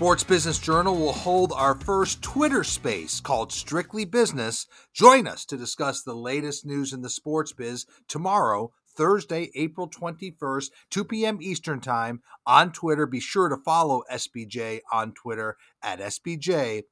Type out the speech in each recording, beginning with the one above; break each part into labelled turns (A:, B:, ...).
A: Sports Business Journal will hold our first Twitter space called Strictly Business. Join us to discuss the latest news in the sports biz tomorrow, Thursday, April 21st, 2 p.m. Eastern Time on Twitter. Be sure to follow SBJ on Twitter at SBJSBD.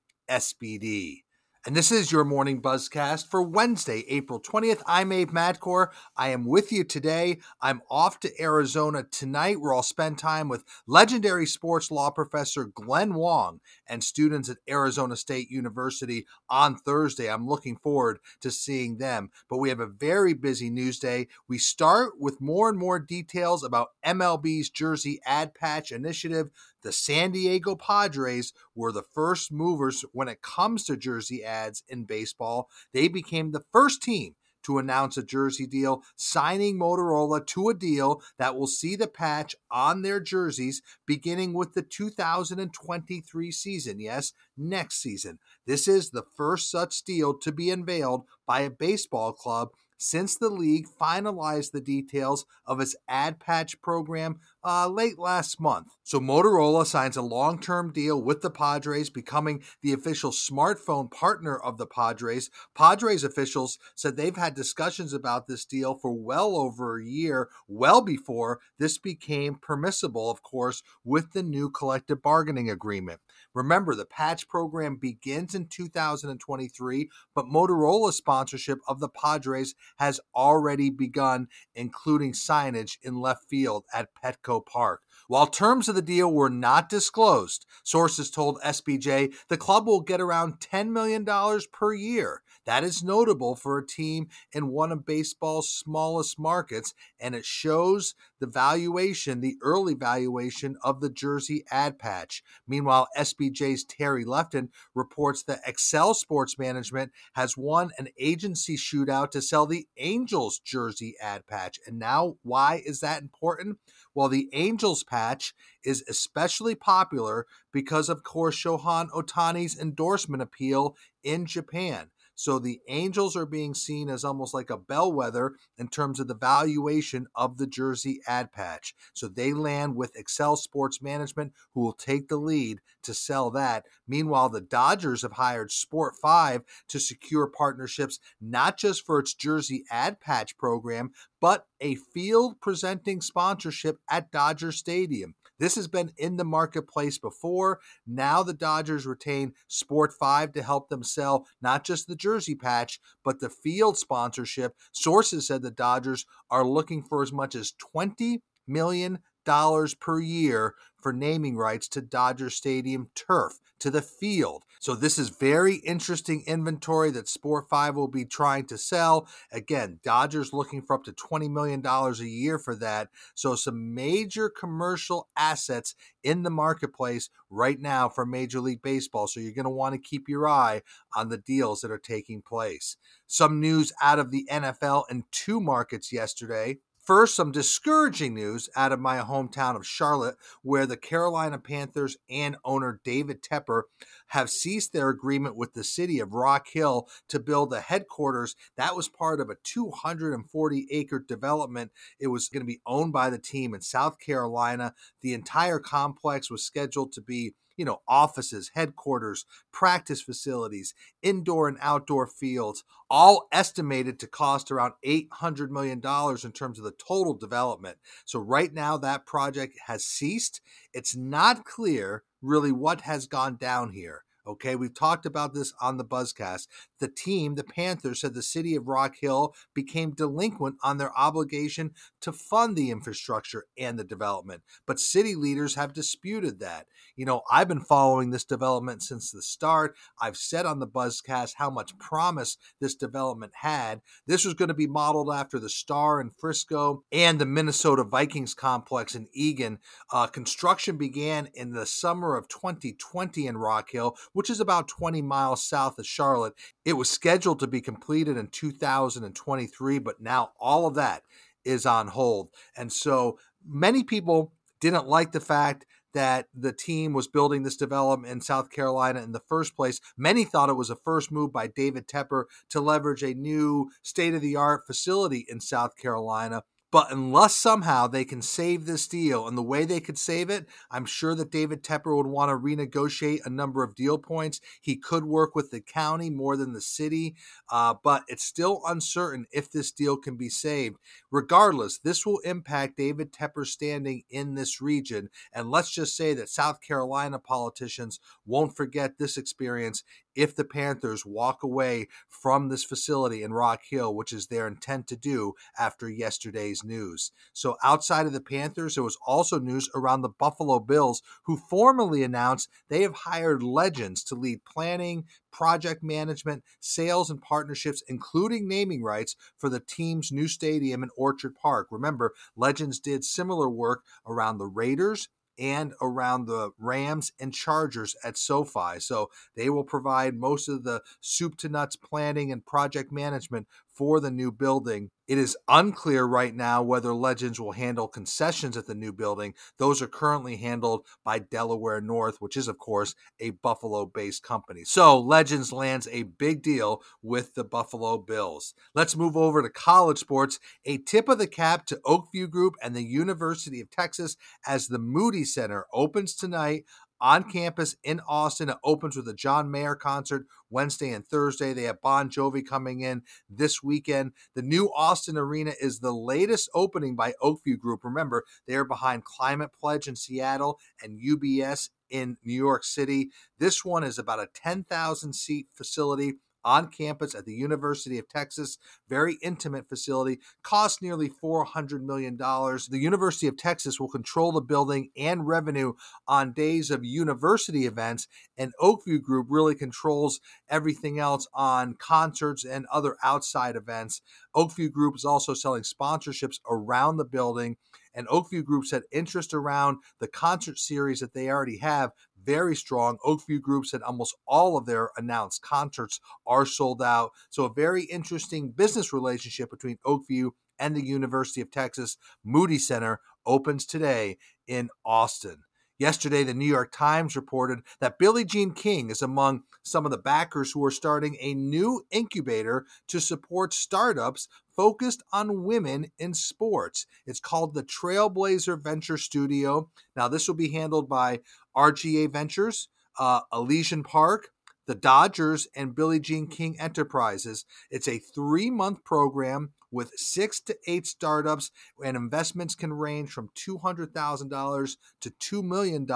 A: And this is your morning buzzcast for Wednesday, April 20th. I'm Abe Madkour. I am with you today. I'm off to Arizona tonight where I'll spend time with legendary sports law professor Glenn Wong and students at Arizona State University on Thursday. I'm looking forward to seeing them. But we have a very busy news day. We start with more and more details about MLB's Jersey Ad Patch Initiative. The San Diego Padres were the first movers when it comes to jersey ads in baseball. They became the first team to announce a jersey deal, signing Motorola to a deal that will see the patch on their jerseys beginning with the 2023 season. Yes, next season. This is the first such deal to be unveiled by a baseball club since the league finalized the details of its ad patch program uh, late last month. So Motorola signs a long term deal with the Padres, becoming the official smartphone partner of the Padres. Padres officials said they've had discussions about this deal for well over a year, well before this became permissible, of course, with the new collective bargaining agreement. Remember, the patch program begins in 2023, but Motorola's sponsorship of the Padres has already begun, including signage in left field at Petco Park. While terms of the deal were not disclosed, sources told SBJ the club will get around $10 million per year. That is notable for a team in one of baseball's smallest markets, and it shows the valuation, the early valuation of the jersey ad patch. Meanwhile, SBJ's Terry Lefton reports that Excel Sports Management has won an agency shootout to sell the Angels jersey ad patch. And now, why is that important? Well, the Angels patch is especially popular because, of course, Shohei Ohtani's endorsement appeal in Japan. So the Angels are being seen as almost like a bellwether in terms of the valuation of the jersey ad patch. So they land with Excel Sports Management, who will take the lead to sell that. Meanwhile, the Dodgers have hired Sport 5 to secure partnerships not just for its jersey ad patch program, but a field presenting sponsorship at Dodger Stadium. This has been in the marketplace before. Now the Dodgers retain Sport 5 to help them sell not just the jersey patch, but the field sponsorship. Sources said the Dodgers are looking for as much as 20 million dollars per year for naming rights to Dodger Stadium turf, to the field. So this is very interesting inventory that Sport 5 will be trying to sell. Again, Dodgers looking for up to $20 million a year for that. So some major commercial assets in the marketplace right now for Major League Baseball. So you're going to want to keep your eye on the deals that are taking place. Some news out of the NFL in two markets yesterday. First, some discouraging news out of my hometown of Charlotte, where the Carolina Panthers and owner David Tepper have ceased their agreement with the city of Rock Hill to build a headquarters that was part of a 240 acre development. It was going to be owned by the team in South Carolina. The entire complex was scheduled to be you know, offices, headquarters, practice facilities, indoor and outdoor fields, all estimated to cost around $800 million in terms of the total development. So, right now, that project has ceased. It's not clear really what has gone down here. Okay, we've talked about this on the Buzzcast. The team, the Panthers, said the city of Rock Hill became delinquent on their obligation to fund the infrastructure and the development, but city leaders have disputed that. You know, I've been following this development since the start. I've said on the Buzzcast how much promise this development had. This was going to be modeled after the Star in Frisco and the Minnesota Vikings complex in Eagan. Uh, construction began in the summer of 2020 in Rock Hill which is about 20 miles south of Charlotte. It was scheduled to be completed in 2023, but now all of that is on hold. And so many people didn't like the fact that the team was building this development in South Carolina in the first place. Many thought it was a first move by David Tepper to leverage a new state of the art facility in South Carolina. But unless somehow they can save this deal, and the way they could save it, I'm sure that David Tepper would want to renegotiate a number of deal points. He could work with the county more than the city, uh, but it's still uncertain if this deal can be saved. Regardless, this will impact David Tepper's standing in this region. And let's just say that South Carolina politicians won't forget this experience if the Panthers walk away from this facility in Rock Hill, which is their intent to do after yesterday's news. So, outside of the Panthers, there was also news around the Buffalo Bills, who formally announced they have hired legends to lead planning, project management, sales, and partnerships, including naming rights for the team's new stadium in Orchard Park. Remember, Legends did similar work around the Raiders and around the Rams and Chargers at SoFi. So they will provide most of the soup to nuts planning and project management for the new building. It is unclear right now whether Legends will handle concessions at the new building. Those are currently handled by Delaware North, which is, of course, a Buffalo based company. So Legends lands a big deal with the Buffalo Bills. Let's move over to college sports. A tip of the cap to Oakview Group and the University of Texas as the Moody Center opens tonight on campus in Austin. It opens with a John Mayer concert Wednesday and Thursday. They have Bon Jovi coming in this weekend. The new Austin Arena is the latest opening by Oakview Group. Remember, they are behind Climate Pledge in Seattle and UBS in New York City. This one is about a 10,000 seat facility on campus at the University of Texas. Very intimate facility, cost nearly $400 million. The University of Texas will control the building and revenue on days of university events, and Oakview Group really controls everything else on concerts and other outside events. Oakview Group is also selling sponsorships around the building and Oakview Group said interest around the concert series that they already have very strong. Oakview Group said almost all of their announced concerts are sold out. So a very interesting business relationship between Oakview and the University of Texas. Moody Center opens today in Austin. Yesterday, the New York Times reported that Billie Jean King is among some of the backers who are starting a new incubator to support startups focused on women in sports. It's called the Trailblazer Venture Studio. Now, this will be handled by RGA Ventures, uh, Elysian Park, the Dodgers, and Billie Jean King Enterprises. It's a three month program with six to eight startups, and investments can range from $200,000 to $2 million.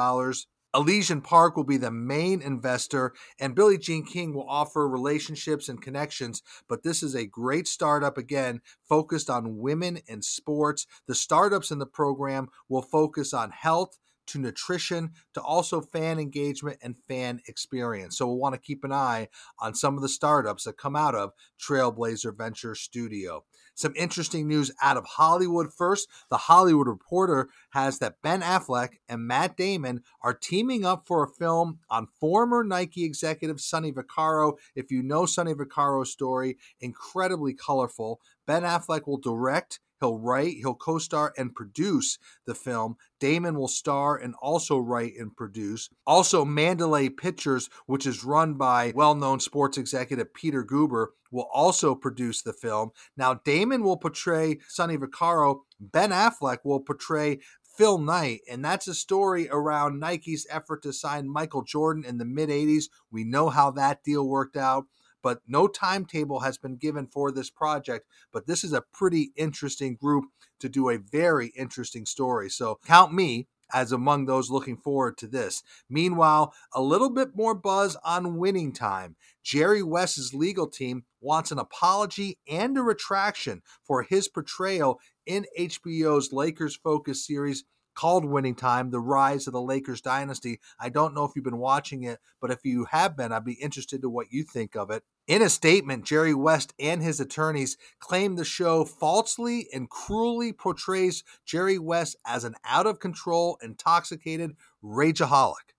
A: Elysian Park will be the main investor, and Billie Jean King will offer relationships and connections. But this is a great startup, again, focused on women in sports. The startups in the program will focus on health, to nutrition to also fan engagement and fan experience. So we'll want to keep an eye on some of the startups that come out of Trailblazer Venture Studio. Some interesting news out of Hollywood first. The Hollywood Reporter has that Ben Affleck and Matt Damon are teaming up for a film on former Nike executive Sonny Vaccaro. If you know Sonny Vaccaro's story, incredibly colorful. Ben Affleck will direct He'll write, he'll co star and produce the film. Damon will star and also write and produce. Also, Mandalay Pictures, which is run by well known sports executive Peter Guber, will also produce the film. Now, Damon will portray Sonny Vaccaro, Ben Affleck will portray Phil Knight, and that's a story around Nike's effort to sign Michael Jordan in the mid 80s. We know how that deal worked out but no timetable has been given for this project. But this is a pretty interesting group to do a very interesting story. So count me as among those looking forward to this. Meanwhile, a little bit more buzz on winning time. Jerry West's legal team wants an apology and a retraction for his portrayal in HBO's Lakers Focus series called Winning Time The Rise of the Lakers Dynasty. I don't know if you've been watching it, but if you have been, I'd be interested to what you think of it. In a statement, Jerry West and his attorneys claim the show falsely and cruelly portrays Jerry West as an out of control, intoxicated rageaholic.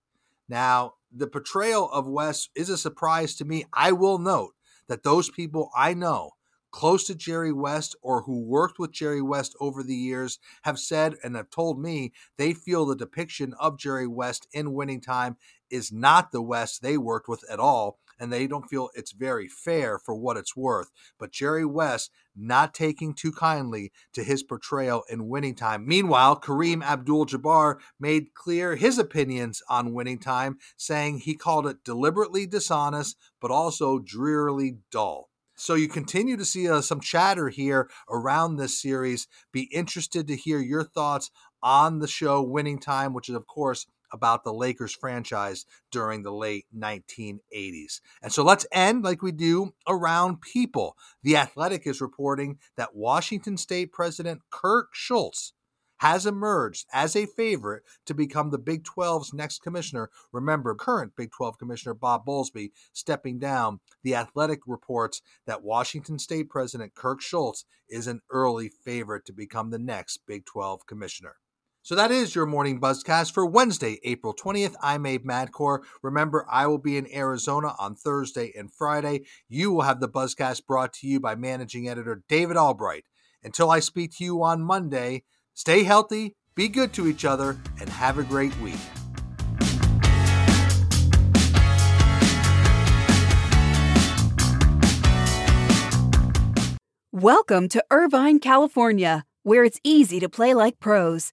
A: Now, the portrayal of West is a surprise to me. I will note that those people I know close to Jerry West or who worked with Jerry West over the years have said and have told me they feel the depiction of Jerry West in Winning Time is not the West they worked with at all, and they don't feel it's very fair for what it's worth. But Jerry West not taking too kindly to his portrayal in Winning Time. Meanwhile, Kareem Abdul Jabbar made clear his opinions on Winning Time, saying he called it deliberately dishonest, but also drearily dull. So you continue to see uh, some chatter here around this series. Be interested to hear your thoughts on the show Winning Time, which is, of course, about the Lakers franchise during the late 1980s. And so let's end like we do around people. The Athletic is reporting that Washington State President Kirk Schulz has emerged as a favorite to become the Big 12's next commissioner. Remember, current Big 12 Commissioner Bob Bowlesby stepping down. The Athletic reports that Washington State President Kirk Schulz is an early favorite to become the next Big 12 Commissioner. So that is your morning buzzcast for Wednesday, April 20th. I'm Abe Madkour. Remember, I will be in Arizona on Thursday and Friday. You will have the buzzcast brought to you by managing editor David Albright. Until I speak to you on Monday, Stay healthy, be good to each other, and have a great week.
B: Welcome to Irvine, California, where it's easy to play like pros.